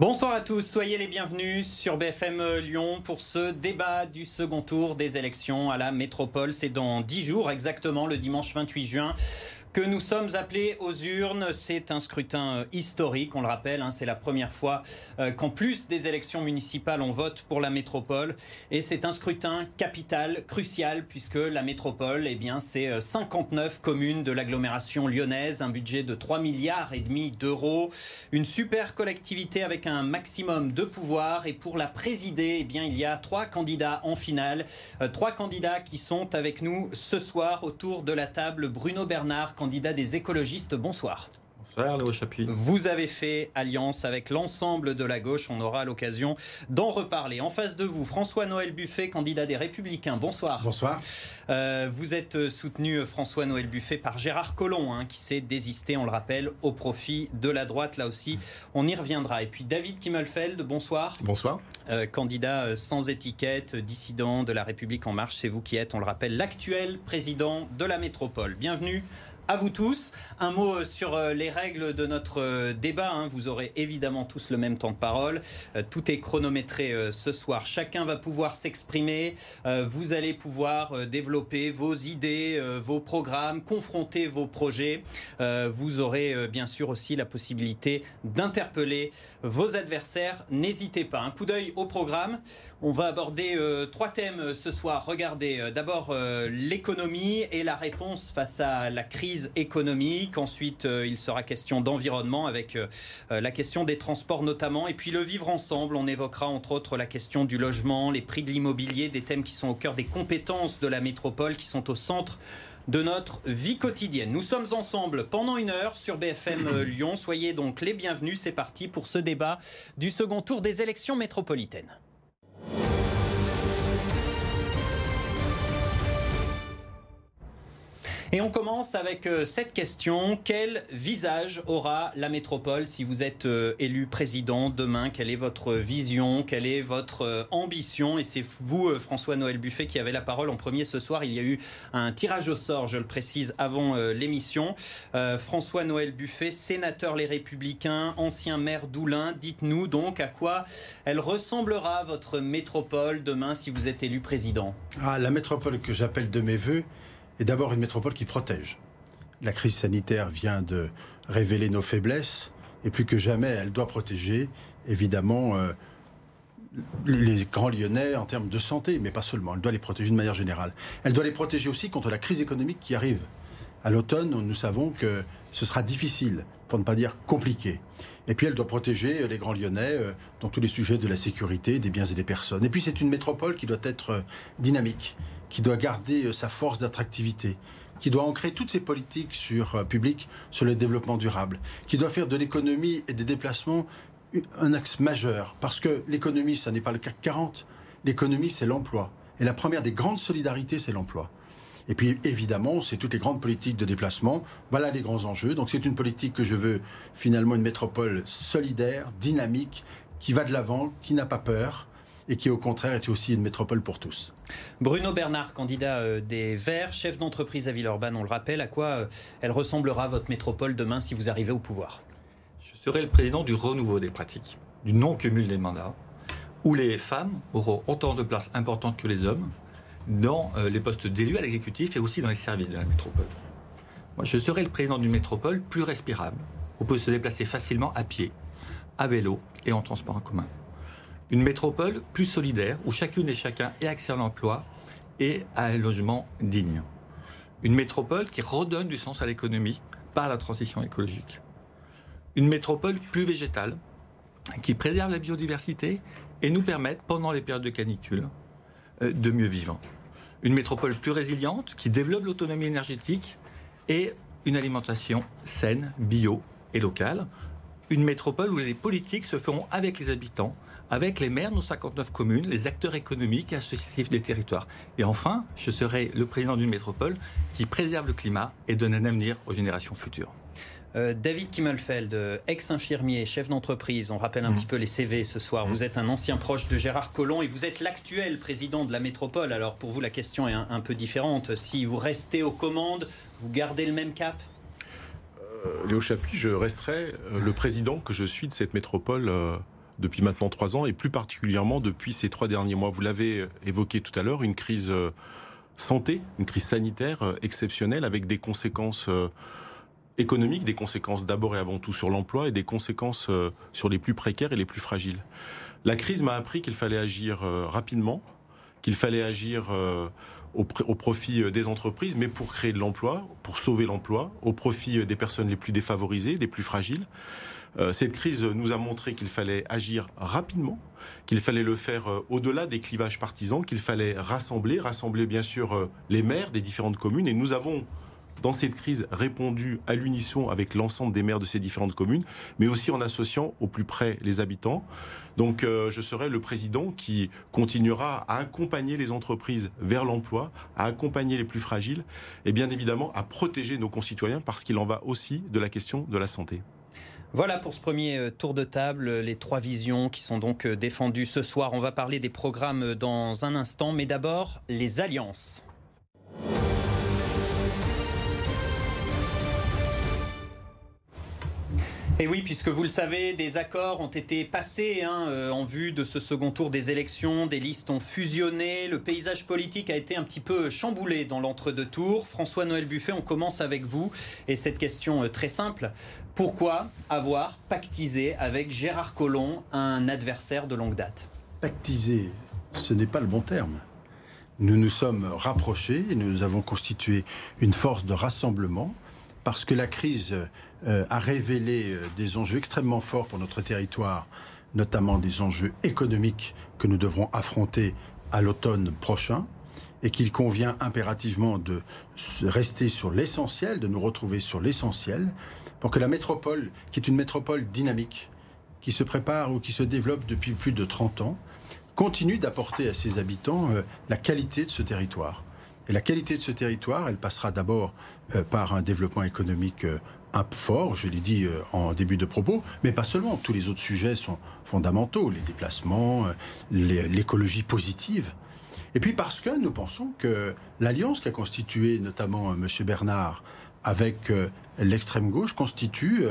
Bonsoir à tous, soyez les bienvenus sur BFM Lyon pour ce débat du second tour des élections à la métropole. C'est dans 10 jours exactement, le dimanche 28 juin que nous sommes appelés aux urnes. C'est un scrutin euh, historique, on le rappelle. Hein, c'est la première fois euh, qu'en plus des élections municipales, on vote pour la métropole. Et c'est un scrutin capital, crucial, puisque la métropole, eh bien, c'est 59 euh, communes de l'agglomération lyonnaise, un budget de 3 milliards et demi d'euros, une super collectivité avec un maximum de pouvoir. Et pour la présider, eh bien, il y a trois candidats en finale, trois candidats qui sont avec nous ce soir autour de la table. Bruno Bernard, candidat des écologistes. Bonsoir. Bonsoir, Léo Chapuis. Vous avez fait alliance avec l'ensemble de la gauche. On aura l'occasion d'en reparler. En face de vous, François-Noël Buffet, candidat des Républicains. Bonsoir. Bonsoir. Euh, vous êtes soutenu, François-Noël Buffet, par Gérard Collomb, hein, qui s'est désisté, on le rappelle, au profit de la droite. Là aussi, on y reviendra. Et puis David Kimmelfeld, bonsoir. Bonsoir. Euh, candidat euh, sans étiquette, dissident de la République En Marche. C'est vous qui êtes, on le rappelle, l'actuel président de la métropole. Bienvenue à vous tous. Un mot euh, sur euh, les règles de notre euh, débat. Hein. Vous aurez évidemment tous le même temps de parole. Tout est chronométré ce soir. Chacun va pouvoir s'exprimer. Vous allez pouvoir développer vos idées, vos programmes, confronter vos projets. Vous aurez bien sûr aussi la possibilité d'interpeller vos adversaires. N'hésitez pas. Un coup d'œil au programme. On va aborder trois thèmes ce soir. Regardez d'abord l'économie et la réponse face à la crise économique. Ensuite, euh, il sera question d'environnement avec euh, euh, la question des transports notamment. Et puis le vivre ensemble, on évoquera entre autres la question du logement, les prix de l'immobilier, des thèmes qui sont au cœur des compétences de la métropole, qui sont au centre de notre vie quotidienne. Nous sommes ensemble pendant une heure sur BFM Lyon. Soyez donc les bienvenus. C'est parti pour ce débat du second tour des élections métropolitaines. Et on commence avec euh, cette question. Quel visage aura la métropole si vous êtes euh, élu président demain? Quelle est votre vision? Quelle est votre euh, ambition? Et c'est vous, François-Noël Buffet, qui avez la parole en premier ce soir. Il y a eu un tirage au sort, je le précise, avant l'émission. François-Noël Buffet, sénateur Les Républicains, ancien maire d'Oulin. Dites-nous donc à quoi elle ressemblera votre métropole demain si vous êtes élu président. Ah, la métropole que j'appelle de mes voeux est d'abord une métropole qui protège. La crise sanitaire vient de révéler nos faiblesses et plus que jamais, elle doit protéger évidemment euh, les grands Lyonnais en termes de santé, mais pas seulement. Elle doit les protéger de manière générale. Elle doit les protéger aussi contre la crise économique qui arrive. À l'automne, nous savons que ce sera difficile, pour ne pas dire compliqué. Et puis elle doit protéger les grands Lyonnais euh, dans tous les sujets de la sécurité, des biens et des personnes. Et puis c'est une métropole qui doit être euh, dynamique qui doit garder euh, sa force d'attractivité, qui doit ancrer toutes ses politiques sur, euh, publiques sur le développement durable, qui doit faire de l'économie et des déplacements un axe majeur. Parce que l'économie, ça n'est pas le CAC 40. L'économie, c'est l'emploi. Et la première des grandes solidarités, c'est l'emploi. Et puis évidemment, c'est toutes les grandes politiques de déplacement. Voilà les grands enjeux. Donc c'est une politique que je veux finalement une métropole solidaire, dynamique, qui va de l'avant, qui n'a pas peur, et qui au contraire est aussi une métropole pour tous. Bruno Bernard, candidat euh, des Verts, chef d'entreprise à Villeurbanne, on le rappelle, à quoi euh, elle ressemblera votre métropole demain si vous arrivez au pouvoir? Je serai le président du renouveau des pratiques, du non-cumul des mandats, où les femmes auront autant de place importante que les hommes dans euh, les postes d'élus à l'exécutif et aussi dans les services de la métropole. Moi, je serai le président d'une métropole plus respirable, où on peut se déplacer facilement à pied, à vélo et en transport en commun. Une métropole plus solidaire, où chacune et chacun ait accès à l'emploi et à un logement digne. Une métropole qui redonne du sens à l'économie par la transition écologique. Une métropole plus végétale, qui préserve la biodiversité et nous permette, pendant les périodes de canicule, euh, de mieux vivre. Une métropole plus résiliente, qui développe l'autonomie énergétique et une alimentation saine, bio et locale. une métropole où les politiques se feront avec les habitants, avec les maires de nos 59 communes, les acteurs économiques et associatifs des territoires. Et enfin, je serai le président d'une métropole qui préserve le climat et donne un avenir aux générations futures. Euh, David Kimmelfeld, ex-infirmier, chef d'entreprise, on rappelle un mmh. petit peu les CV ce soir. Vous êtes un ancien proche de Gérard Collomb et vous êtes l'actuel président de la métropole. Alors pour vous, la question est un, peu différente. Si vous restez aux commandes, vous gardez le même cap? Euh, Léo Chapuis, je resterai euh, le président que je suis de cette métropole depuis maintenant trois ans et plus particulièrement depuis ces trois derniers mois. Vous l'avez évoqué tout à l'heure, une crise santé, une crise sanitaire exceptionnelle avec des conséquences économiques, des conséquences d'abord et avant tout sur l'emploi et des conséquences euh, sur les plus précaires et les plus fragiles. La crise m'a appris qu'il fallait agir euh, rapidement, qu'il fallait agir euh, au, profit des entreprises, mais pour créer de l'emploi, pour sauver l'emploi, au profit des personnes les plus défavorisées, des plus fragiles. Cette crise nous a montré qu'il fallait agir rapidement, qu'il fallait le faire au-delà des clivages partisans, qu'il fallait rassembler, rassembler bien sûr les maires des différentes communes. Et nous avons dans cette crise répondu à l'unisson avec l'ensemble des maires de ces différentes communes, mais aussi en associant au plus près les habitants. Donc euh, je serai le président qui continuera à accompagner les entreprises vers l'emploi, à accompagner les plus fragiles et bien évidemment à protéger nos concitoyens parce qu'il en va aussi de la question de la santé. Voilà pour ce premier euh, tour de table, les trois visions qui sont donc euh, défendues ce soir. On va parler des programmes dans un instant, mais d'abord les alliances. Et oui, puisque vous le savez, des accords ont été passés hein, euh, en vue de ce second tour des élections, des listes ont fusionné, le paysage politique a été un petit peu chamboulé dans l'entre-deux tours. François-Noël Buffet, on commence avec vous. Et cette question euh, très simple, pourquoi avoir pactisé avec Gérard Collomb, un adversaire de longue date? Pactisé, ce n'est pas le bon terme. Nous nous sommes rapprochés nous avons constitué une force de rassemblement parce que la crise euh, a révélé euh, des enjeux extrêmement forts pour notre territoire, notamment des enjeux économiques que nous devrons affronter à l'automne prochain et qu'il convient impérativement de rester sur l'essentiel, de nous retrouver sur l'essentiel, pour que la métropole, qui est une métropole dynamique, qui se prépare ou qui se développe depuis plus de 30 ans, continue d'apporter à ses habitants euh, la qualité de ce territoire. Et la qualité de ce territoire, elle passera d'abord par un développement économique fort, je l'ai dit euh, en début de propos, mais pas seulement. Tous les autres sujets sont fondamentaux, les déplacements, euh, l'écologie positive. Et puis parce que nous pensons que l'alliance qu'a constituée notamment euh, M. Bernard avec l'extrême gauche constitue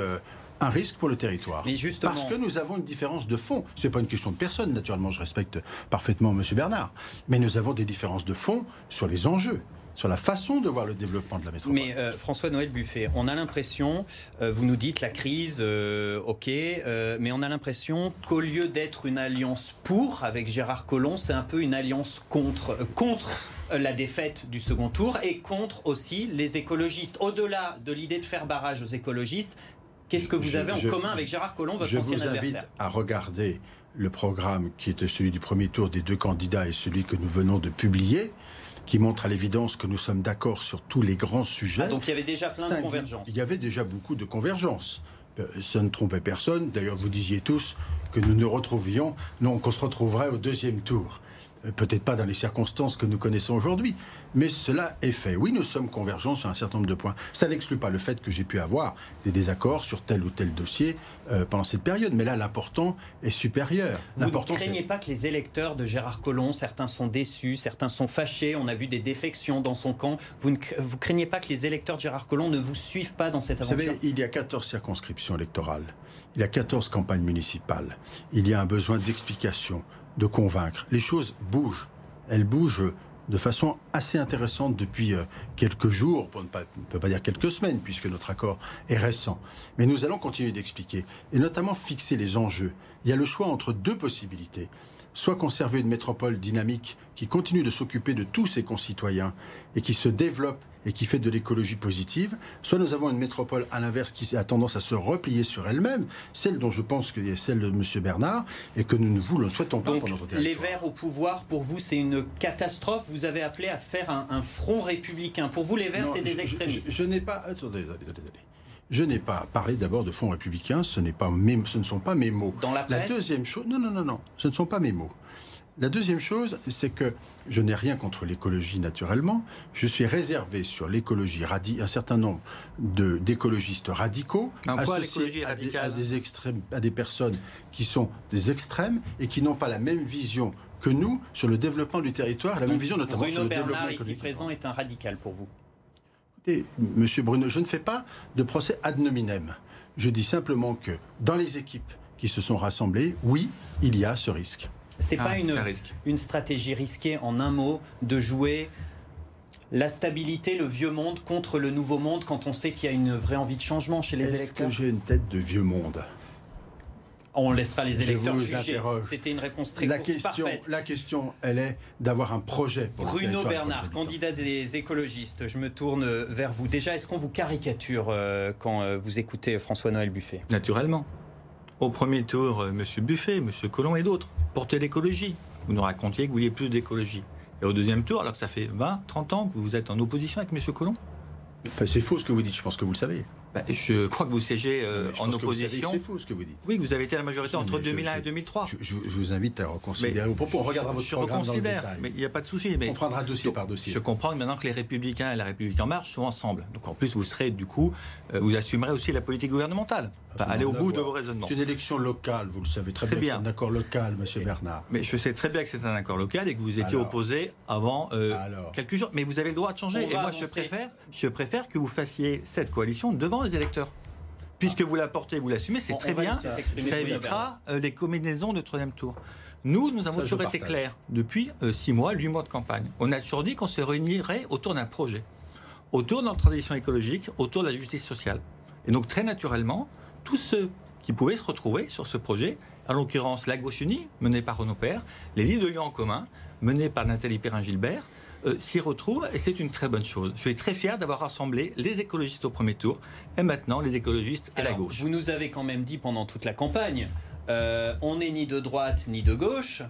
un risque pour le territoire. Mais justement... Parce que nous avons une différence de fond. Ce n'est pas une question de personne, naturellement, je respecte parfaitement M. Bernard. Mais nous avons des différences de fond sur les enjeux sur la façon de voir le développement de la métropole. Mais euh, François-Noël Buffet, on a l'impression, euh, vous nous dites la crise, euh, ok, mais on a l'impression qu'au lieu d'être une alliance pour avec Gérard Collomb, c'est un peu une alliance contre, contre la défaite du second tour et contre aussi les écologistes. Au-delà de l'idée de faire barrage aux écologistes, qu'est-ce que vous avez en commun avec Gérard Collomb, votre ancien adversaire Je vous invite à regarder le programme qui était celui du premier tour des deux candidats et celui que nous venons de publier qui montre à l'évidence que nous sommes d'accord sur tous les grands sujets. Ah, donc il y avait déjà plein de convergences. Il y avait déjà beaucoup de convergences. Euh, ça ne trompait personne. D'ailleurs, vous disiez tous que nous nous retrouvions, non, qu'on se retrouverait au deuxième tour. Euh, peut-être pas dans les circonstances que nous connaissons aujourd'hui, mais cela est fait. Oui, nous sommes convergents sur un certain nombre de points. Ça n'exclut pas le fait que j'ai pu avoir des désaccords sur tel ou tel dossier euh, pendant cette période, mais là, l'important est supérieur. Vous ne craignez pas que les électeurs de Gérard Collomb, certains sont déçus, certains sont fâchés, on a vu des défections dans son camp. Vous ne vous craignez pas que les électeurs de Gérard Collomb ne vous suivent pas dans cette aventure Vous savez, il y a 14 circonscriptions électorales, il y a 14 campagnes municipales, il y a un besoin d'explication de convaincre. Les choses bougent. Elles bougent de façon assez intéressante depuis euh, quelques jours, on ne peut pas dire quelques semaines, puisque notre accord est récent. Mais nous allons continuer d'expliquer, et notamment fixer les enjeux. Il y a le choix entre deux possibilités. Soit conserver une métropole dynamique qui continue de s'occuper de tous ses concitoyens et qui se développe et qui fait de l'écologie positive, soit nous avons une métropole à l'inverse qui a tendance à se replier sur elle-même, celle dont je pense que est celle de M. Bernard, et que nous ne voulons, souhaitons pas pour notre territoire. Les Verts au pouvoir, pour vous, c'est une catastrophe. Vous avez appelé à faire un, front républicain. Pour vous, les Verts, c'est des extrémistes. Je, n'ai pas. Attendez, attendez, attendez. Je n'ai pas parlé d'abord de fonds républicains, ce, n'est pas mes- ce ne sont pas mes mots. Dans la presse deuxième chose, non, non, non, non, ce ne sont pas mes mots. La deuxième chose, c'est que je n'ai rien contre l'écologie naturellement. Je suis réservé sur l'écologie, radi- un certain nombre de- d'écologistes radicaux, En quoi associés l'écologie à des, radicale à des extrêmes, à des personnes qui sont des extrêmes et qui n'ont pas la même vision que nous sur le développement du territoire, la même vision notamment sur Bruno le développement Bernard, ici économique. présent, est un radical pour vous. Écoutez, Monsieur Bruno, je ne fais pas de procès ad nominem. Je dis simplement que dans les équipes qui se sont rassemblées, oui, il y a ce risque. C'est Ah, pas une, un risque. une stratégie risquée, en un mot, de jouer la stabilité, le vieux monde contre le nouveau monde quand on sait qu'il y a une vraie envie de changement chez les Est-ce électeurs? que j'ai une tête de vieux monde? On laissera les Je électeurs vous juger. C'était une réponse très la courte, question, parfaite. la question, elle est d'avoir un projet. Pour Bruno Bernard, candidat des écologistes, je me tourne vers vous. Déjà, est-ce qu'on vous caricature euh, quand euh, vous écoutez François-Noël Buffet? Naturellement. Au premier tour, euh, M. Buffet, M. Collomb et d'autres portaient l'écologie. Vous nous racontiez que vous vouliez plus d'écologie. Et au deuxième tour, alors que ça fait 20, 30 ans que vous êtes en opposition avec M. Collomb, Enfin, c'est faux ce que vous dites. Je pense que vous le savez. Bah, je crois que vous siégez euh, en opposition. C'est faux ce que vous dites. Oui, vous avez été à la majorité Non, entre mais je- 2001 et je- 2003. Je, vous invite à reconsidérer vos propos. On regardera votre je programme dans le reconsidère, détail. mais il n'y a pas de souci. Mais On prendra dossier par dossier. Je comprends que maintenant que les Républicains et la République en marche sont ensemble. Donc en plus, vous serez du coup, euh, vous assumerez aussi la politique gouvernementale. Enfin, n'a allez au bout de vos raisonnements. C'est une élection locale, vous le savez très bien. bien. C'est un accord local, Monsieur Bernard. Mais je sais très bien que c'est un accord local et que vous étiez Alors. opposé avant euh, quelques jours. Mais vous avez le droit de changer. On Et moi, je préfère, je préfère que vous fassiez cette coalition devant électeurs. Puisque vous la portez, vous l'assumez, c'est très bien. Ça évitera euh, les combinaisons de troisième tour. Nous, nous avons Ça, toujours été clairs depuis euh, six mois, huit mois de campagne. On a toujours dit qu'on se réunirait autour d'un projet, autour de notre transition écologique, autour de la justice sociale. Et donc, très naturellement, tous ceux qui pouvaient se retrouver sur ce projet, en l'occurrence la Gauche Unie, menée par Renaud Père, les Lits de Lyon en commun, menée par Nathalie Perrin-Gilbert, euh, s'y retrouvent et c'est une très bonne chose. Je suis très fier d'avoir rassemblé les écologistes au premier tour et maintenant les écologistes et la gauche. Vous nous avez quand même dit pendant toute la campagne, euh, on n'est ni de droite ni de gauche.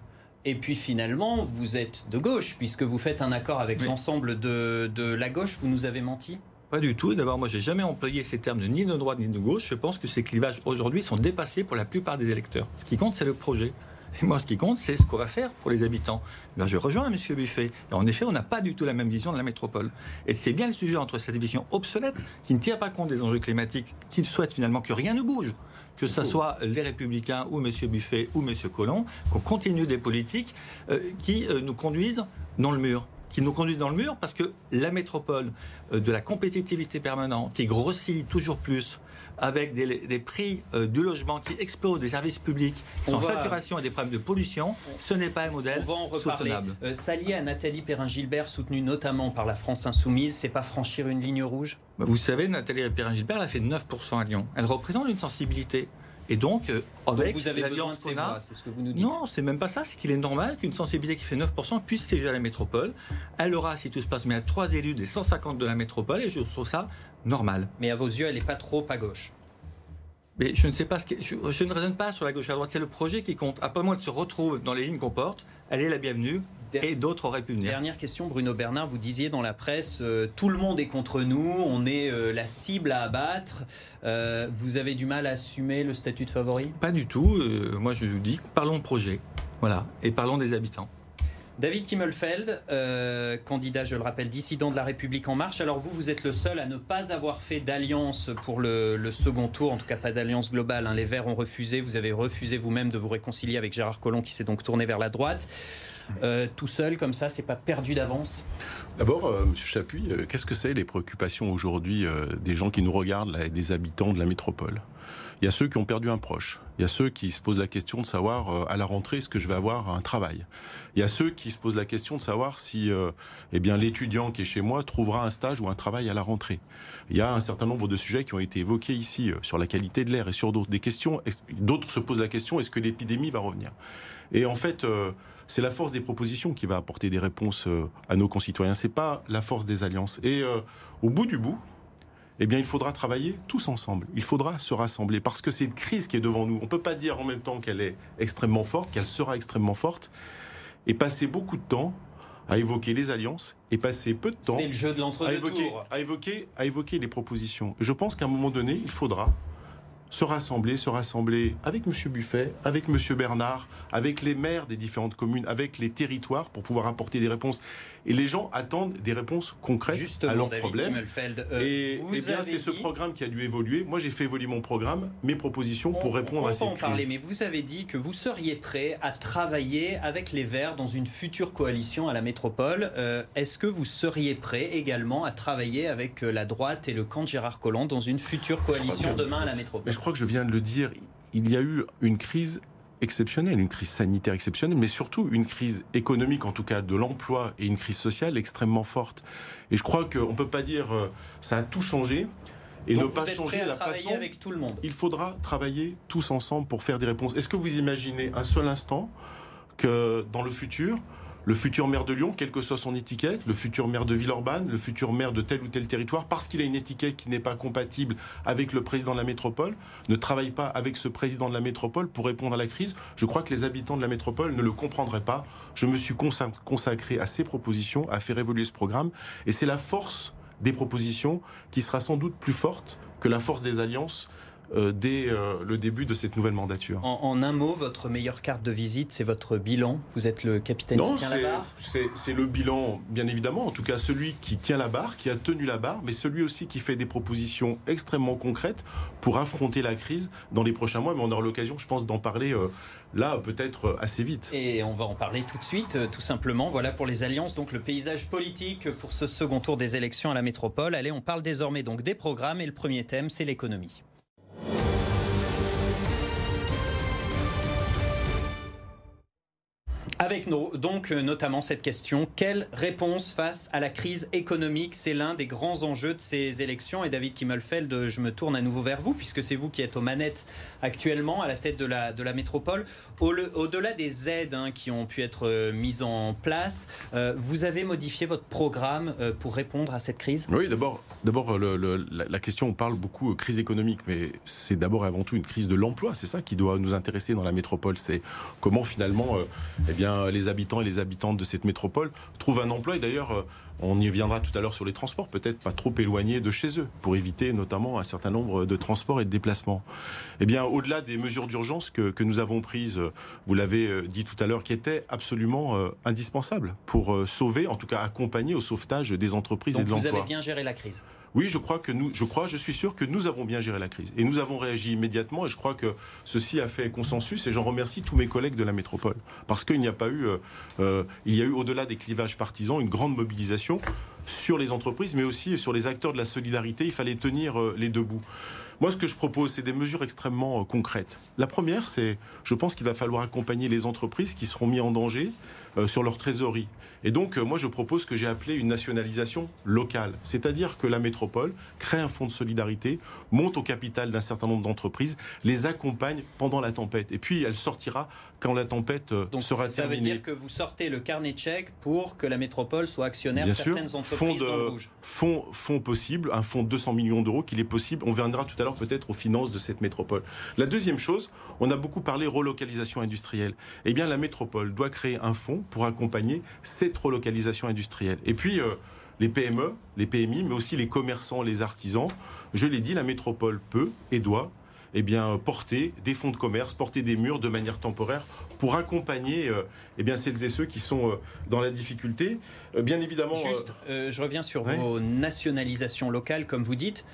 Et puis finalement, vous êtes de gauche, puisque vous faites un accord avec Oui. l'ensemble de, de la gauche. Vous nous avez menti? Pas du tout. D'abord, moi, j'ai jamais employé ces termes de ni de droite ni de gauche. Je pense que ces clivages aujourd'hui sont dépassés pour la plupart des électeurs. Ce qui compte, c'est le projet. Et moi, ce qui compte, c'est ce qu'on va faire pour les habitants. Ben, je rejoins M. Buffet. Et en effet, on n'a pas du tout la même vision de la métropole. Et c'est bien le sujet entre cette vision obsolète, qui ne tient pas compte des enjeux climatiques, qui souhaite finalement que rien ne bouge, que ce soit les Républicains ou M. Buffet ou M. Collomb, qu'on continue des politiques euh, qui euh, nous conduisent dans le mur qui nous conduisent dans le mur parce que la métropole euh, de la compétitivité permanente qui grossit toujours plus avec des, des prix euh, du logement qui explosent, des services publics On sans va- facturation et des problèmes de pollution, ce n'est pas un modèle On va en reparler. soutenable. Euh, S'allier à Nathalie Perrin-Gilbert, soutenue notamment par la France Insoumise, c'est pas franchir une ligne rouge? Vous savez, Nathalie Perrin-Gilbert elle a fait 9% à Lyon. Elle représente une sensibilité. Et donc, euh, Donc avec Vous avez besoin de ces voix, c'est ce que vous nous dites. Non, c'est même pas ça. C'est qu'il est normal qu'une sensibilité qui fait 9% puisse siéger à la métropole. Elle aura, si tout se passe bien, trois élus des 150 de la métropole et je trouve ça normal. Mais à vos yeux, elle n'est pas trop à gauche. Mais je ne sais pas ce que. Je, je ne raisonne pas sur la gauche et à la droite. C'est le projet qui compte. À pas moins de se retrouve dans les lignes qu'on porte, elle est la bienvenue et d'autres auraient pu venir. Dernière question, Bruno Bernard, vous disiez dans la presse, euh, tout le monde est contre nous, on est euh, la cible à abattre. Euh, vous avez du mal à assumer le statut de favori? Pas du tout. Moi, je vous dis, parlons projet. Voilà. Et parlons des habitants. David Kimmelfeld, euh, candidat, je le rappelle, dissident de la République En Marche. Alors vous, vous êtes le seul à ne pas avoir fait d'alliance pour le, second tour, en tout cas pas d'alliance globale. hein. Les Verts ont refusé, vous avez refusé vous-même de vous réconcilier avec Gérard Collomb qui s'est donc tourné vers la droite. Euh, tout seul, comme ça, c'est pas perdu d'avance? D'abord, euh, Monsieur Chapuis, qu'est-ce que c'est les préoccupations aujourd'hui des gens qui nous regardent, et des habitants de la métropole? Il y a ceux qui ont perdu un proche. Il y a ceux qui se posent la question de savoir euh, à la rentrée est-ce que je vais avoir un travail. Il y a ceux qui se posent la question de savoir si, euh, eh bien, l'étudiant qui est chez moi trouvera un stage ou un travail à la rentrée. Il y a un certain nombre de sujets qui ont été évoqués ici euh, sur la qualité de l'air et sur d'autres des questions. D'autres se posent la question est-ce que l'épidémie va revenir? Et en fait. c'est la force des propositions qui va apporter des réponses à nos concitoyens. C'est pas la force des alliances. Et au bout du bout, eh bien, il faudra travailler tous ensemble. Il faudra se rassembler parce que c'est une crise qui est devant nous. On peut pas dire en même temps qu'elle est extrêmement forte, qu'elle sera extrêmement forte, et passer beaucoup de temps à évoquer les alliances et passer peu de temps C'est le jeu de à l'entre-deux évoquer, tours. à, évoquer, à évoquer les propositions. Je pense qu'à un moment donné, il faudra se rassembler, se rassembler avec M. Buffet, avec M. Bernard, avec les maires des différentes communes, avec les territoires pour pouvoir apporter des réponses. Et les gens attendent des réponses concrètes Justement, à leurs David problèmes. Euh, Et, vous eh bien, c'est ce programme qui a dû évoluer. Moi, j'ai fait évoluer mon programme, mes propositions On- pour répondre on à cette en crise. parler, mais vous avez dit que vous seriez prêt à travailler avec les Verts dans une future coalition à la métropole. Euh, Est-ce que vous seriez prêt également à travailler avec euh, la droite et le camp de Gérard Collomb dans une future coalition demain à la métropole? Je crois que je viens de le dire, il y a eu une crise exceptionnelle, une crise sanitaire exceptionnelle, mais surtout une crise économique, en tout cas de l'emploi, et une crise sociale extrêmement forte. Et je crois qu'on ne peut pas dire euh, ça a tout changé et Donc ne pas changer la façon. avec tout le monde Il faudra travailler tous ensemble pour faire des réponses. Est-ce que vous imaginez un seul instant que dans le futur, le futur maire de Lyon, quelle que soit son étiquette, le futur maire de Villeurbanne, le futur maire de tel ou tel territoire, parce qu'il a une étiquette qui n'est pas compatible avec le président de la métropole, ne travaille pas avec ce président de la métropole pour répondre à la crise. Je crois que les habitants de la métropole ne le comprendraient pas. Je me suis consa- consacré à ces propositions, à faire évoluer ce programme, et c'est la force des propositions qui sera sans doute plus forte que la force des alliances euh, dès euh, le début de cette nouvelle mandature. en, en un mot, votre meilleure carte de visite, c'est votre bilan. Vous êtes le capitaine Non, qui tient la barre c'est c'est le bilan, bien évidemment, en tout cas celui qui tient la barre, qui a tenu la barre, mais celui aussi qui fait des propositions extrêmement concrètes pour affronter la crise dans les prochains mois. Mais on aura l'occasion, je pense, d'en parler euh, là, peut-être euh, assez vite. Et on va en parler tout de suite, euh, tout simplement. Voilà pour les alliances, donc le paysage politique pour ce second tour des élections à la métropole. Allez, on parle désormais donc des programmes et le premier thème, c'est l'économie. Avec donc euh, notamment cette question, quelle réponse face à la crise économique? C'est l'un des grands enjeux de ces élections. Et David Kimmelfeld, euh, je me tourne à nouveau vers vous, puisque c'est vous qui êtes aux manettes actuellement à la tête de la, métropole. Au- le- Au-delà des aides hein, qui ont pu être euh, mises en place, vous avez modifié votre programme pour répondre à cette crise? Oui, d'abord, la, question, on parle beaucoup crise économique, mais c'est d'abord et avant tout une crise de l'emploi. C'est ça qui doit nous intéresser dans la métropole. C'est comment finalement, eh bien, les habitants et les habitantes de cette métropole trouvent un emploi. Et d'ailleurs, euh, on y viendra tout à l'heure sur les transports, peut-être pas trop éloignés de chez eux, pour éviter notamment un certain nombre de transports et de déplacements. Eh bien, au-delà des mesures d'urgence que, que nous avons prises, euh, vous l'avez euh, dit tout à l'heure, qui étaient absolument euh, indispensables pour euh, sauver, en tout cas accompagner au sauvetage des entreprises Donc et de vous l'emploi. avez bien géré la crise. Oui, je crois que nous, je crois, je suis sûr que nous avons bien géré la crise et nous avons réagi immédiatement et je crois que ceci a fait consensus et j'en remercie tous mes collègues de la métropole parce qu'il n'y a pas eu, euh, euh, il y a eu au-delà des clivages partisans une grande mobilisation sur les entreprises mais aussi sur les acteurs de la solidarité. Il fallait tenir euh, les deux bouts. Moi, ce que je propose, c'est des mesures extrêmement euh, concrètes. La première, c'est, je pense qu'il va falloir accompagner les entreprises qui seront mises en danger euh, sur leur trésorerie. Et donc, euh, moi, je propose ce que j'ai appelé une nationalisation locale. C'est-à-dire que la métropole crée un fonds de solidarité, monte au capital d'un certain nombre d'entreprises, les accompagne pendant la tempête. Et puis, elle sortira quand la tempête euh, Donc sera ça veut terminée. dire que vous sortez le carnet de chèques pour que la métropole soit actionnaire Bien de sûr, certaines fonds, entreprises de, dans le rouge. fonds, fonds possible, un fonds de 200 millions d'euros qu'il est possible. On viendra tout à l'heure peut-être aux finances de cette métropole. La deuxième chose, on a beaucoup parlé relocalisation industrielle. Eh bien, la métropole doit créer un fonds pour accompagner cette relocalisation industrielle. Et puis, euh, les PME, les PMI, mais aussi les commerçants, les artisans, je l'ai dit, la métropole peut et doit eh bien, porter des fonds de commerce, porter des murs de manière temporaire pour accompagner euh, eh bien, celles et ceux qui sont euh, dans la difficulté. Euh, bien évidemment, Juste, je reviens sur ouais. vos nationalisations locales, comme vous dites.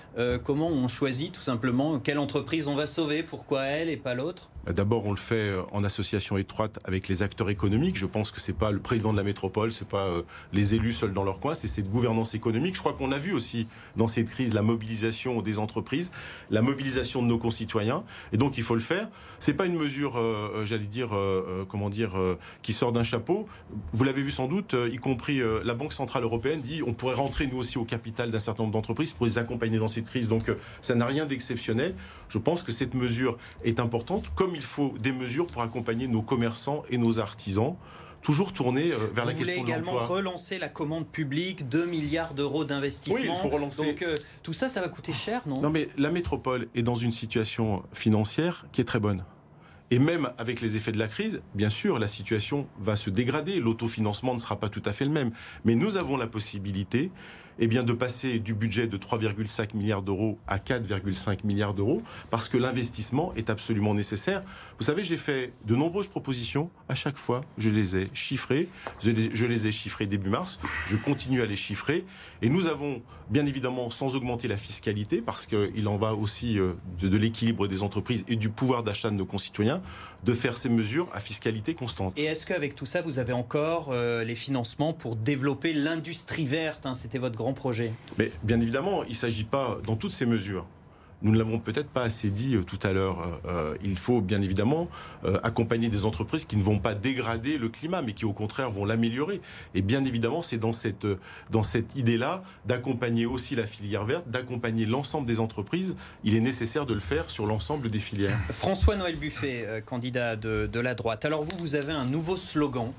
Comment on choisit tout simplement quelle entreprise on va sauver, pourquoi elle et pas l'autre? D'abord, on le fait euh, en association étroite avec les acteurs économiques. Je pense que c'est pas le président de la métropole, c'est pas euh, les élus seuls dans leur coin, c'est cette gouvernance économique. Je crois qu'on a vu aussi dans cette crise la mobilisation des entreprises, la mobilisation de nos concitoyens, et donc il faut le faire. C'est pas une mesure, euh, j'allais dire, comment dire, qui sort d'un chapeau. Vous l'avez vu sans doute, y compris la Banque centrale européenne dit on pourrait rentrer nous aussi au capital d'un certain nombre d'entreprises pour les accompagner dans cette crise. Donc ça n'a rien d'exceptionnel. Je pense que cette mesure est importante, comme il faut des mesures pour accompagner nos commerçants et nos artisans, toujours tournés euh, vers Vous la question de également l'emploi. relancer la commande publique, 2 milliards d'euros d'investissement. Oui, il faut relancer. Donc euh, tout ça, ça va coûter cher, non, Non mais la métropole est dans une situation financière qui est très bonne. Et même avec les effets de la crise, bien sûr, la situation va se dégrader. L'autofinancement ne sera pas tout à fait le même. Mais nous avons la possibilité eh bien, de passer du budget de 3,5 milliards d'euros à 4,5 milliards d'euros, parce que l'investissement est absolument nécessaire. Vous savez, j'ai fait de nombreuses propositions. À chaque fois, je les ai chiffrées. Je les, ai chiffrées début mars. Je continue à les chiffrer. Et nous avons, bien évidemment, sans augmenter la fiscalité, parce qu'il en va aussi euh, de, l'équilibre des entreprises et du pouvoir d'achat de nos concitoyens, de faire ces mesures à fiscalité constante. Et est-ce qu'avec tout ça, vous avez encore euh, les financements pour développer l'industrie verte hein C'était votre Mais bien évidemment, il ne s'agit pas, dans toutes ces mesures, nous ne l'avons peut-être pas assez dit euh, tout à l'heure. Euh, euh, il faut bien évidemment accompagner des entreprises qui ne vont pas dégrader le climat, mais qui au contraire vont l'améliorer. Et bien évidemment, c'est dans cette, dans cette idée-là d'accompagner aussi la filière verte, d'accompagner l'ensemble des entreprises. Il est nécessaire de le faire sur l'ensemble des filières. François-Noël Buffet, candidat de, de la droite. Alors vous, vous avez un nouveau slogan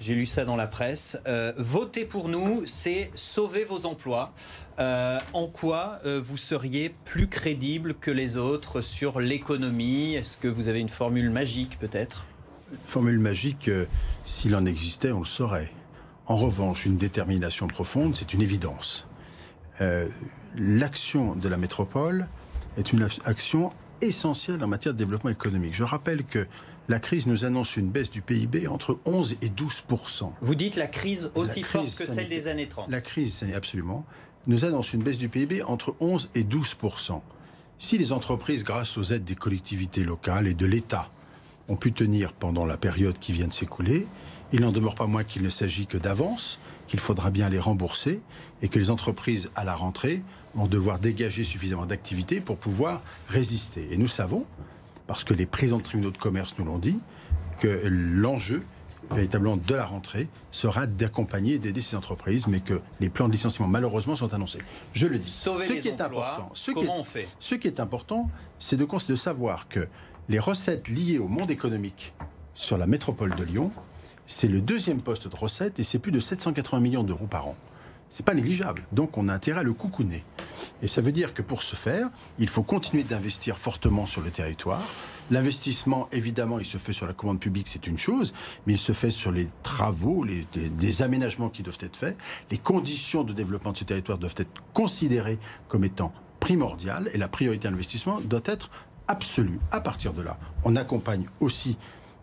j'ai lu ça dans la presse. Euh, votez pour nous, c'est sauver vos emplois. Euh, en quoi euh, vous seriez plus crédible que les autres sur l'économie? Est-ce que vous avez une formule magique peut-être? Formule magique, s'il en existait, on le saurait. En revanche, une détermination profonde, c'est une évidence. L'action de la métropole est une action essentielle en matière de développement économique. Je rappelle que la crise nous annonce une baisse du PIB entre 11 et 12% Vous dites la crise aussi forte que celle des années 30 La crise, absolument, nous annonce une baisse du PIB entre 11 et 12 Si les entreprises, grâce aux aides des collectivités locales et de l'État, ont pu tenir pendant la période qui vient de s'écouler, il n'en demeure pas moins qu'il ne s'agit que d'avance, qu'il faudra bien les rembourser et que les entreprises, à la rentrée, vont devoir dégager suffisamment d'activité pour pouvoir résister. Et nous savons parce que les présidents de tribunaux de commerce nous l'ont dit, que l'enjeu véritablement de la rentrée sera d'accompagner et d'aider ces entreprises, mais que les plans de licenciement malheureusement sont annoncés. Je le dis. Sauver ce qui est important, ce comment qui est, on fait? Ce qui est important, c'est de, de savoir que les recettes liées au monde économique sur la métropole de Lyon, c'est le deuxième poste de recettes et c'est plus de 780 millions d'euros par an. C'est pas négligeable. Donc on a intérêt à le coucouner. Et ça veut dire que pour ce faire, il faut continuer d'investir fortement sur le territoire. L'investissement, évidemment, il se fait sur la commande publique, c'est une chose, mais il se fait sur les travaux, les, aménagements qui doivent être faits. Les conditions de développement de ce territoire doivent être considérées comme étant primordiales et la priorité à l'investissement doit être absolue. À partir de là, on accompagne aussi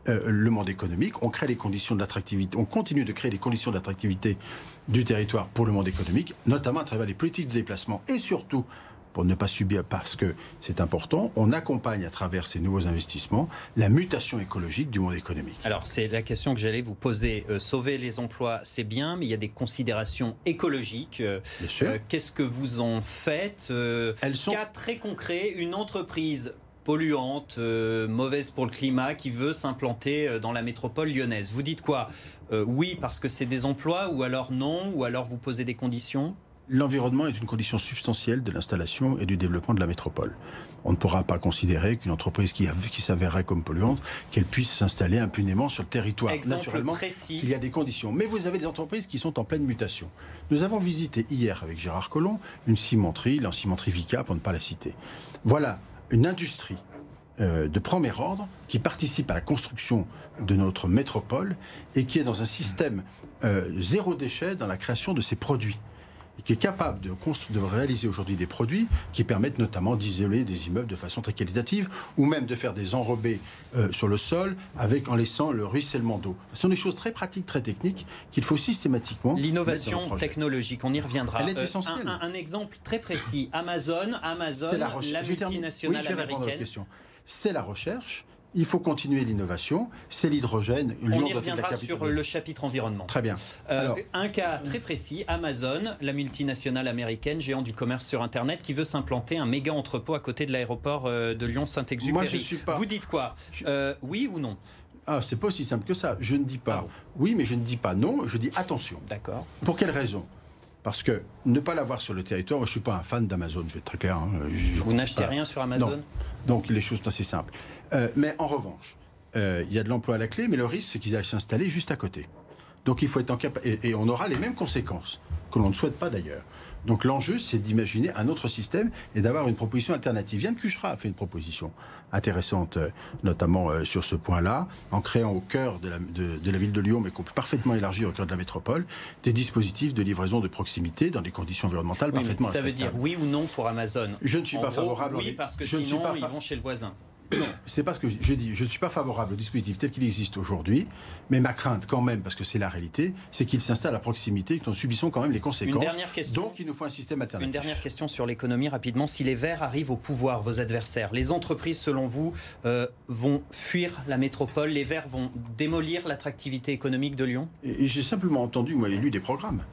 euh, le monde économique, on crée les conditions d'attractivité, on continue de créer les conditions d'attractivité du territoire pour le monde économique, notamment à travers les politiques de déplacement et surtout pour ne pas subir, parce que c'est important, on accompagne à travers ces nouveaux investissements la mutation écologique du monde économique. Alors c'est la question que j'allais vous poser. Euh, sauver les emplois, c'est bien, mais il y a des considérations écologiques. Euh, qu'est-ce que vous en faites? Elles sont... Cas très concret, une entreprise polluante, euh, mauvaise pour le climat, qui veut s'implanter euh, dans la métropole lyonnaise. Vous dites quoi? Euh, Oui, parce que c'est des emplois, ou alors non, ou alors vous posez des conditions? L'environnement est une condition substantielle de l'installation et du développement de la métropole. On ne pourra pas considérer qu'une entreprise qui, qui s'avérerait comme polluante, qu'elle puisse s'installer impunément sur le territoire. Exemple Naturellement, précis. qu'il y a des conditions. Mais vous avez des entreprises qui sont en pleine mutation. Nous avons visité hier avec Gérard Collomb une cimenterie, la cimenterie Vica, pour ne pas la citer. Voilà une industrie euh, de premier ordre qui participe à la construction de notre métropole et qui est dans un système euh, zéro déchet dans la création de ses produits et qui est capable de, de réaliser aujourd'hui des produits qui permettent notamment d'isoler des immeubles de façon très qualitative ou même de faire des enrobés euh, sur le sol avec en laissant le ruissellement d'eau. Ce sont des choses très pratiques, très techniques qu'il faut systématiquement. L'innovation technologique, on y reviendra. Elle est euh, essentielle. un, exemple très précis Amazon, Amazon, la, la multinationale américaine. C'est la recherche il faut continuer l'innovation. C'est l'hydrogène. On y reviendra sur le chapitre environnement. Très bien. Euh, un cas très précis Amazon, la multinationale américaine, géant du commerce sur Internet, qui veut s'implanter un méga entrepôt à côté de l'aéroport euh, de Lyon-Saint-Exupéry. Vous dites quoi? Euh, Oui ou non? Ah, c'est pas aussi simple que ça. Je ne dis pas ah oui, mais je ne dis pas non. Je dis attention. D'accord. Pour quelle raison? Parce que ne pas l'avoir sur le territoire, moi je ne suis pas un fan d'Amazon, je vais être très clair. Hein. Vous n'achetez rien sur Amazon? Donc les choses sont assez simples. Euh, mais en revanche, euh, il y a de l'emploi à la clé, mais le risque, c'est qu'ils aillent s'installer juste à côté. Donc il faut être en capacité, et on aura les mêmes conséquences que l'on ne souhaite pas d'ailleurs. Donc l'enjeu, c'est d'imaginer un autre système et d'avoir une proposition alternative. Yann Cuchera a fait une proposition intéressante, euh, notamment euh, sur ce point-là, en créant au cœur de la, de, la ville de Lyon, mais qu'on peut parfaitement élargir au cœur de la métropole, des dispositifs de livraison de proximité dans des conditions environnementales parfaitement Ça veut dire oui ou non pour Amazon Je ne suis pas favorable. Oui, parce que sinon, ils vont chez le voisin. Non, c'est pas ce que je dis. Je ne suis pas favorable au dispositif tel qu'il existe aujourd'hui, mais ma crainte quand même, parce que c'est la réalité, c'est qu'il s'installe à proximité et que nous subissons quand même les conséquences. Une dernière question, Donc il nous faut un système alternatif. Une dernière question sur l'économie rapidement. Si les Verts arrivent au pouvoir, vos adversaires, les entreprises, selon vous, euh, vont fuir la métropole? Les Verts vont démolir l'attractivité économique de Lyon? Et j'ai simplement entendu, moi, élu des programmes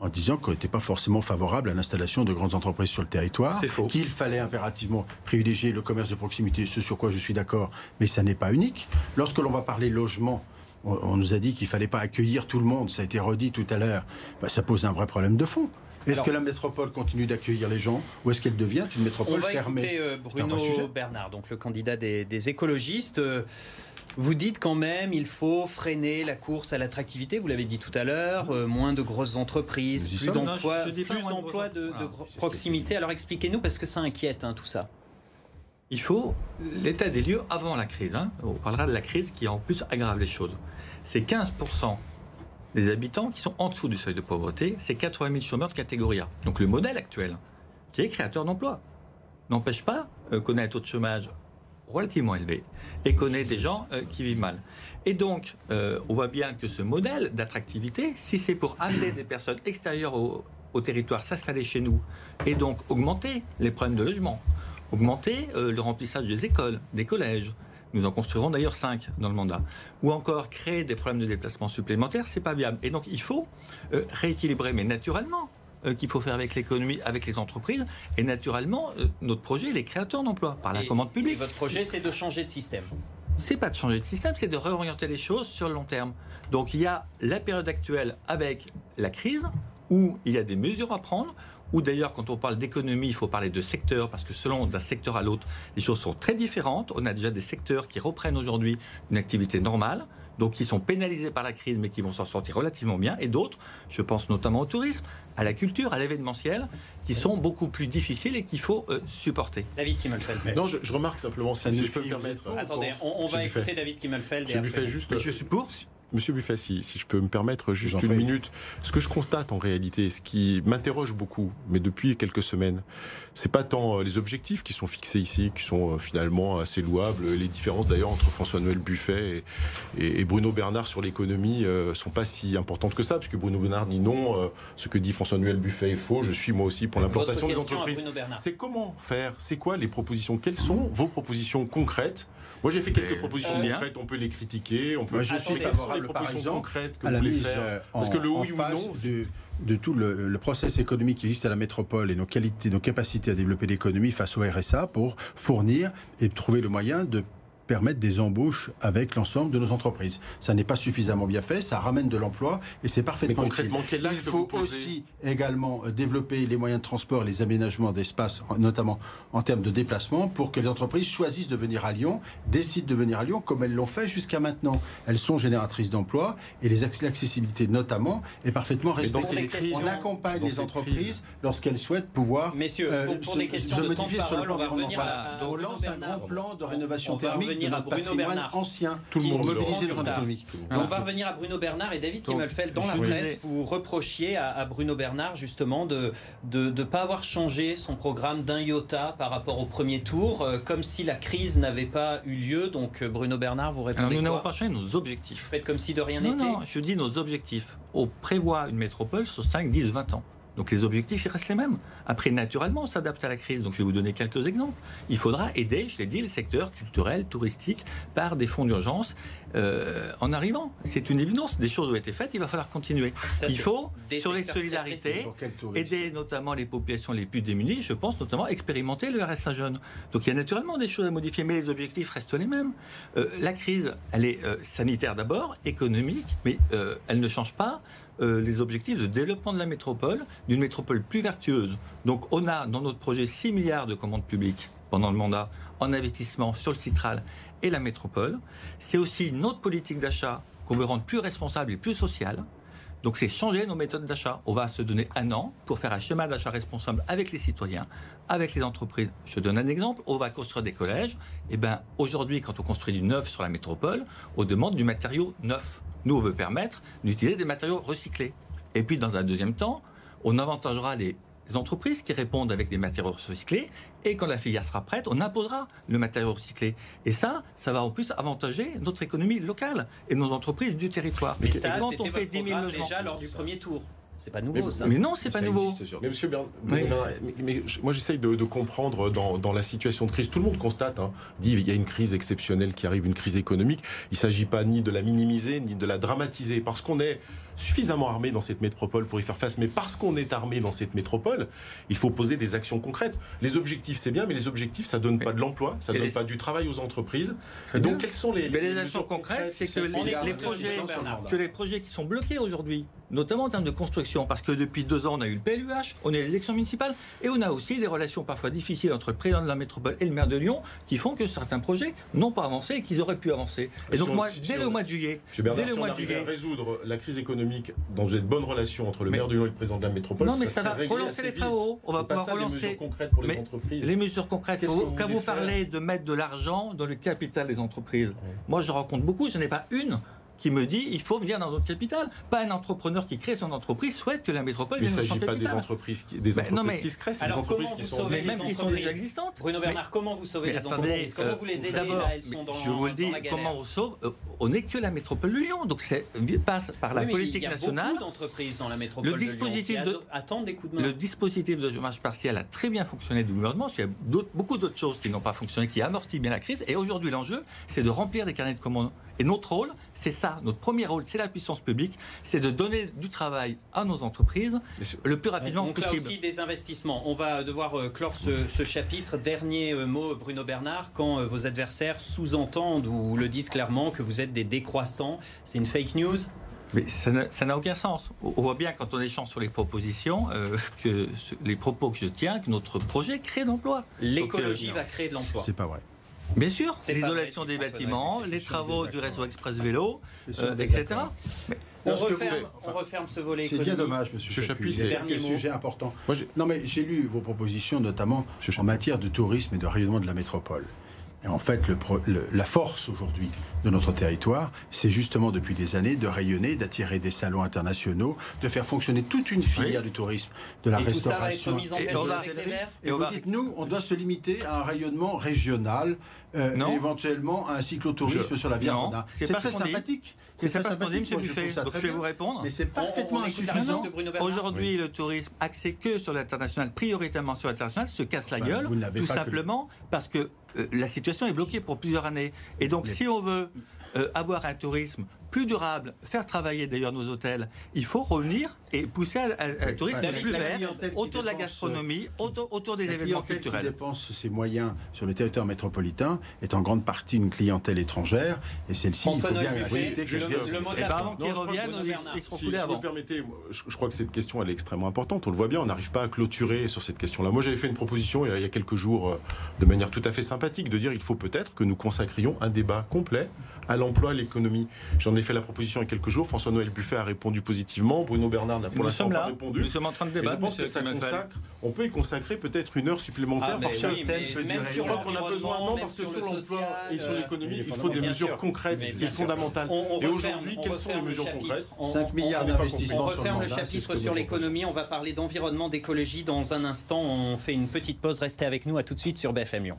en disant qu'on n'était pas forcément favorable à l'installation de grandes entreprises sur le territoire, qu'il fallait impérativement privilégier le commerce de proximité, ce sur quoi je suis d'accord, mais ça n'est pas unique. Lorsque l'on va parler logement, on, nous a dit qu'il ne fallait pas accueillir tout le monde, ça a été redit tout à l'heure, bah, ça pose un vrai problème de fond. Est-ce que la métropole continue d'accueillir les gens ou est-ce qu'elle devient une métropole on va fermée écouter, euh, Bruno Bernard, donc le candidat des, écologistes. Euh, vous dites quand même il faut freiner la course à l'attractivité, vous l'avez dit tout à l'heure, euh, moins de grosses entreprises, plus d'emplois de, proximité. Alors expliquez-nous parce que ça inquiète hein, tout ça. Il faut l'état des lieux avant la crise. Hein. On parlera de la crise qui en plus aggrave les choses. C'est 15% des habitants qui sont en dessous du seuil de pauvreté, c'est 80 000 chômeurs de catégorie A. Donc le modèle actuel, qui est créateur d'emplois, n'empêche pas euh, qu'on ait un taux de chômage relativement élevé et ait des gens euh, qui vivent mal. Et donc, euh, on voit bien que ce modèle d'attractivité, si c'est pour amener des personnes extérieures au, territoire s'installer chez nous et donc augmenter les problèmes de logement, augmenter euh, le remplissage des écoles, des collèges, nous en construirons d'ailleurs cinq dans le mandat. Ou encore créer des problèmes de déplacement supplémentaires, c'est pas viable. Et donc il faut rééquilibrer, mais naturellement. Euh, qu'il faut faire avec l'économie, avec les entreprises. Et naturellement, euh, notre projet, les créateurs d'emplois par la commande publique. Et votre projet, c'est de changer de système c'est pas de changer de système, c'est de réorienter les choses sur le long terme. Donc il y a la période actuelle avec la crise, où il y a des mesures à prendre, ou d'ailleurs quand on parle d'économie, il faut parler de secteur, parce que selon d'un secteur à l'autre, les choses sont très différentes. On a déjà des secteurs qui reprennent aujourd'hui une activité normale, donc qui sont pénalisés par la crise, mais qui vont s'en sortir relativement bien, et d'autres, je pense notamment au tourisme, à la culture, à l'événementiel, qui sont beaucoup plus difficiles et qu'il faut euh, supporter. David Kimmelfeld. Non, je, remarque simplement, si, je peux me permettre... Attendez, on, va écouter David Kimmelfeld. Je lui fais juste... je suis pour Monsieur Buffet, si, je peux me permettre juste une minute, ce que je constate en réalité, ce qui m'interroge beaucoup, mais depuis quelques semaines, c'est pas tant euh, les objectifs qui sont fixés ici, qui sont euh, finalement assez louables. Les différences d'ailleurs entre François-Noël Buffet et, Bruno Bernard sur l'économie euh, sont pas si importantes que ça, puisque Bruno Bernard dit non, ce que dit François-Noël Buffet est faux. Je suis moi aussi pour l'implantation des entreprises. C'est comment faire? C'est quoi les propositions? Quelles sont vos propositions concrètes? Moi, j'ai fait quelques propositions concrètes. On peut les critiquer. On peut. Moi, je suis favorable, par exemple, à la mise euh, en, Parce que le oui ou non, de tout le, le, process économique qui existe à la métropole et nos qualités, nos capacités à développer l'économie face au RSA pour fournir et trouver le moyen de permettre des embauches avec l'ensemble de nos entreprises. Ça n'est pas suffisamment bien fait, ça ramène de l'emploi et c'est parfaitement Mais concrètement, utile. Il faut aussi également euh, développer les moyens de transport, les aménagements d'espace, notamment en termes de déplacement, pour que les entreprises choisissent de venir à Lyon, décident de venir à Lyon, comme elles l'ont fait jusqu'à maintenant. Elles sont génératrices d'emplois et l'accessibilité notamment est parfaitement respectée. On accompagne les entreprises lorsqu'elles souhaitent pouvoir Messieurs, euh, pour, des questions de, temps de parole, on va revenir à, on lance un grand plan de rénovation thermique à Bruno Bernard. ancien, tout le monde mobilisé le économique. On va revenir à Bruno Bernard et David Kimmelfeld dans la presse. Vous reprochiez à, Bruno Bernard justement de ne pas avoir changé son programme d'un iota par rapport au premier tour, euh, comme si la crise n'avait pas eu lieu. Donc euh, Bruno Bernard, vous répondez Alors, Nous n'avons pas changé nos objectifs. Faites comme si de rien n'était. Non, non, je dis nos objectifs. On prévoit une métropole sur 5, 10, 20 ans. Donc les objectifs, ils restent les mêmes. Après, naturellement, on s'adapte à la crise. Donc je vais vous donner quelques exemples. Il faudra aider, je l'ai dit, le secteur culturel, touristique, par des fonds d'urgence euh, en arrivant. C'est une évidence. Des choses ont été faites, il va falloir continuer. il faut, sur les solidarités, aider notamment les populations les plus démunies. Je pense notamment expérimenter le RSA jeune. Donc il y a naturellement des choses à modifier, mais les objectifs restent les mêmes. Euh, la crise, elle est euh, sanitaire d'abord, économique, mais elle ne change pas euh, les objectifs de développement de la métropole, d'une métropole plus vertueuse. Donc on a dans notre projet 6 milliards de commandes publiques pendant le mandat en investissement sur le Citral et la métropole. C'est aussi notre politique d'achat qu'on veut rendre plus responsable et plus social. Donc c'est changer nos méthodes d'achat. On va se donner un an pour faire un schéma d'achat responsable avec les citoyens, avec les entreprises. Je donne un exemple. On va construire des collèges. Et ben aujourd'hui, quand on construit du neuf sur la métropole, on demande du matériau neuf. Nous, on veut permettre d'utiliser des matériaux recyclés. Et puis dans un deuxième temps, on avantagera les entreprises qui répondent avec des matériaux recyclés. Et quand la filière sera prête, on imposera le matériau recyclé. Et ça, ça va en plus avantager notre économie locale et nos entreprises du territoire. Mais ça, quand on fait 10 000 déjà lors du premier tour. C'est pas nouveau, mais, ça. Mais non, c'est pas nouveau. Mais monsieur Bernard, mais, moi j'essaye de, comprendre dans, dans, la situation de crise. Tout le monde constate, hein, dit il y a une crise exceptionnelle qui arrive, une crise économique. Il ne s'agit pas ni de la minimiser ni de la dramatiser, parce qu'on est suffisamment armé dans cette métropole pour y faire face, mais parce qu'on est armé dans cette métropole, il faut poser des actions concrètes. Les objectifs, c'est bien, mais les objectifs, ça donne pas de l'emploi, ça donne pas du travail aux entreprises. Et donc, quelles sont les, les, actions concrètes C'est que les, projets, que les projets qui sont bloqués aujourd'hui, notamment en termes de construction, parce que depuis deux ans, on a eu le PLUH, on a les élections municipales, et on a aussi des relations parfois difficiles entre le président de la métropole et le maire de Lyon, qui font que certains projets n'ont pas avancé et qu'ils auraient pu avancer. Et donc, moi, dès le mois de juillet, dès le mois de juillet, résoudre la crise économique dans une bonne relation entre le maire de Lyon et le président de la métropole. Non, mais ça, va relancer les travaux. On va pouvoir relancer. Les mesures concrètes pour les entreprises. Les mesures concrètes. Quand vous, parlez de mettre de l'argent dans le capital des entreprises, moi je rencontre beaucoup, je n'ai pas une qui me dit il faut venir dans notre capitale. Pas un entrepreneur qui crée son entreprise souhaite que la métropole vienne dans notre capitale. Il ne s'agit pas des entreprises qui, des entreprises mais, qui se créent, c'est des entreprises qui sont, même qui sont déjà existantes. Bruno Bernard, comment vous sauvez les entreprises Comment vous les aidez là Elles sont dans Je vous le dis, comment on sauve euh, On n'est que la métropole de Lyon, donc c'est passe par la politique nationale. Il y a beaucoup d'entreprises dans la métropole le dispositif de Lyon qui attendent des coups de main. Le dispositif de chômage partiel a très bien fonctionné du gouvernement. Il y a beaucoup d'autres choses qui n'ont pas fonctionné, qui amortissent bien la crise. Et aujourd'hui, l'enjeu, c'est de remplir des carnets de commandes. Et notre rôle, c'est ça, notre premier rôle, c'est la puissance publique, c'est de donner du travail à nos entreprises le plus rapidement Donc possible. Donc là aussi des investissements. On va devoir euh, clore ce, chapitre. Dernier euh, mot, Bruno Bernard, quand euh, vos adversaires sous-entendent ou le disent clairement que vous êtes des décroissants, c'est une fake news? Mais ça n'a aucun sens. On voit bien quand on échange sur les propositions que les propos que je tiens, que notre projet crée d'emploi. L'écologie va créer de l'emploi. C'est pas vrai. Bien sûr, l'isolation des bâtiments, les travaux du réseau express vélo, euh, etc. on, referme, ce volet C'est bien dommage, monsieur Chapuis. C'est un sujet important. non, mais j'ai lu vos propositions, notamment en matière de tourisme et de rayonnement de la métropole. Et en fait, la force aujourd'hui de notre territoire, c'est justement depuis des années de rayonner, d'attirer des salons internationaux, de faire fonctionner toute une filière du tourisme, de la et restauration. Tout ça va être en et, et, vous dites, nous, on doit se limiter à un rayonnement régional, euh, et éventuellement à un cyclotourisme sur la Via C'est très sympathique. C'est pas ce qu'on dit, M. Buffet. Donc je vais vous répondre. Mais c'est parfaitement insuffisant. Aujourd'hui, le tourisme axé que sur l'international, prioritairement sur l'international, se casse la gueule, tout simplement parce que la situation est bloquée pour plusieurs années. Et donc, si on veut euh, avoir un tourisme plus durable, faire travailler d'ailleurs nos hôtels, il faut revenir et pousser un, tourisme plus vert autour de la gastronomie, autour, des événements culturels. qui dépense ses moyens sur le territoire métropolitain est en grande partie une clientèle étrangère et celle-ci, il faut bien éviter que le, le, le mot avant qu'ils reviennent, ils seront si, avant. vous permettez, je, crois que cette question elle est extrêmement importante. On le voit bien, on n'arrive pas à clôturer sur cette question-là. Moi, j'avais fait une proposition il y a quelques jours euh, de manière tout à fait sympathique de dire il faut peut-être que nous consacrions un débat complet à l'emploi, à l'économie. J'en ai fait la proposition il y a quelques jours. François-Noël Buffet a répondu positivement. Bruno Bernard n'a pour l'instant pas répondu. Nous sommes en train de débattre. je pense que ça on peut y consacrer peut-être une heure supplémentaire ah, par chaque thème. Je crois qu'on a besoin, non, parce que sur l'emploi et sur l'économie, il faut des mesures concrètes. C'est fondamental. Et aujourd'hui, quelles sont les mesures concrètes 5 milliards d'investissements. On referme le chapitre sur l'économie. On va parler d'environnement, d'écologie dans un instant. On fait une petite pause. Restez avec nous. À tout de suite sur BFM Lyon.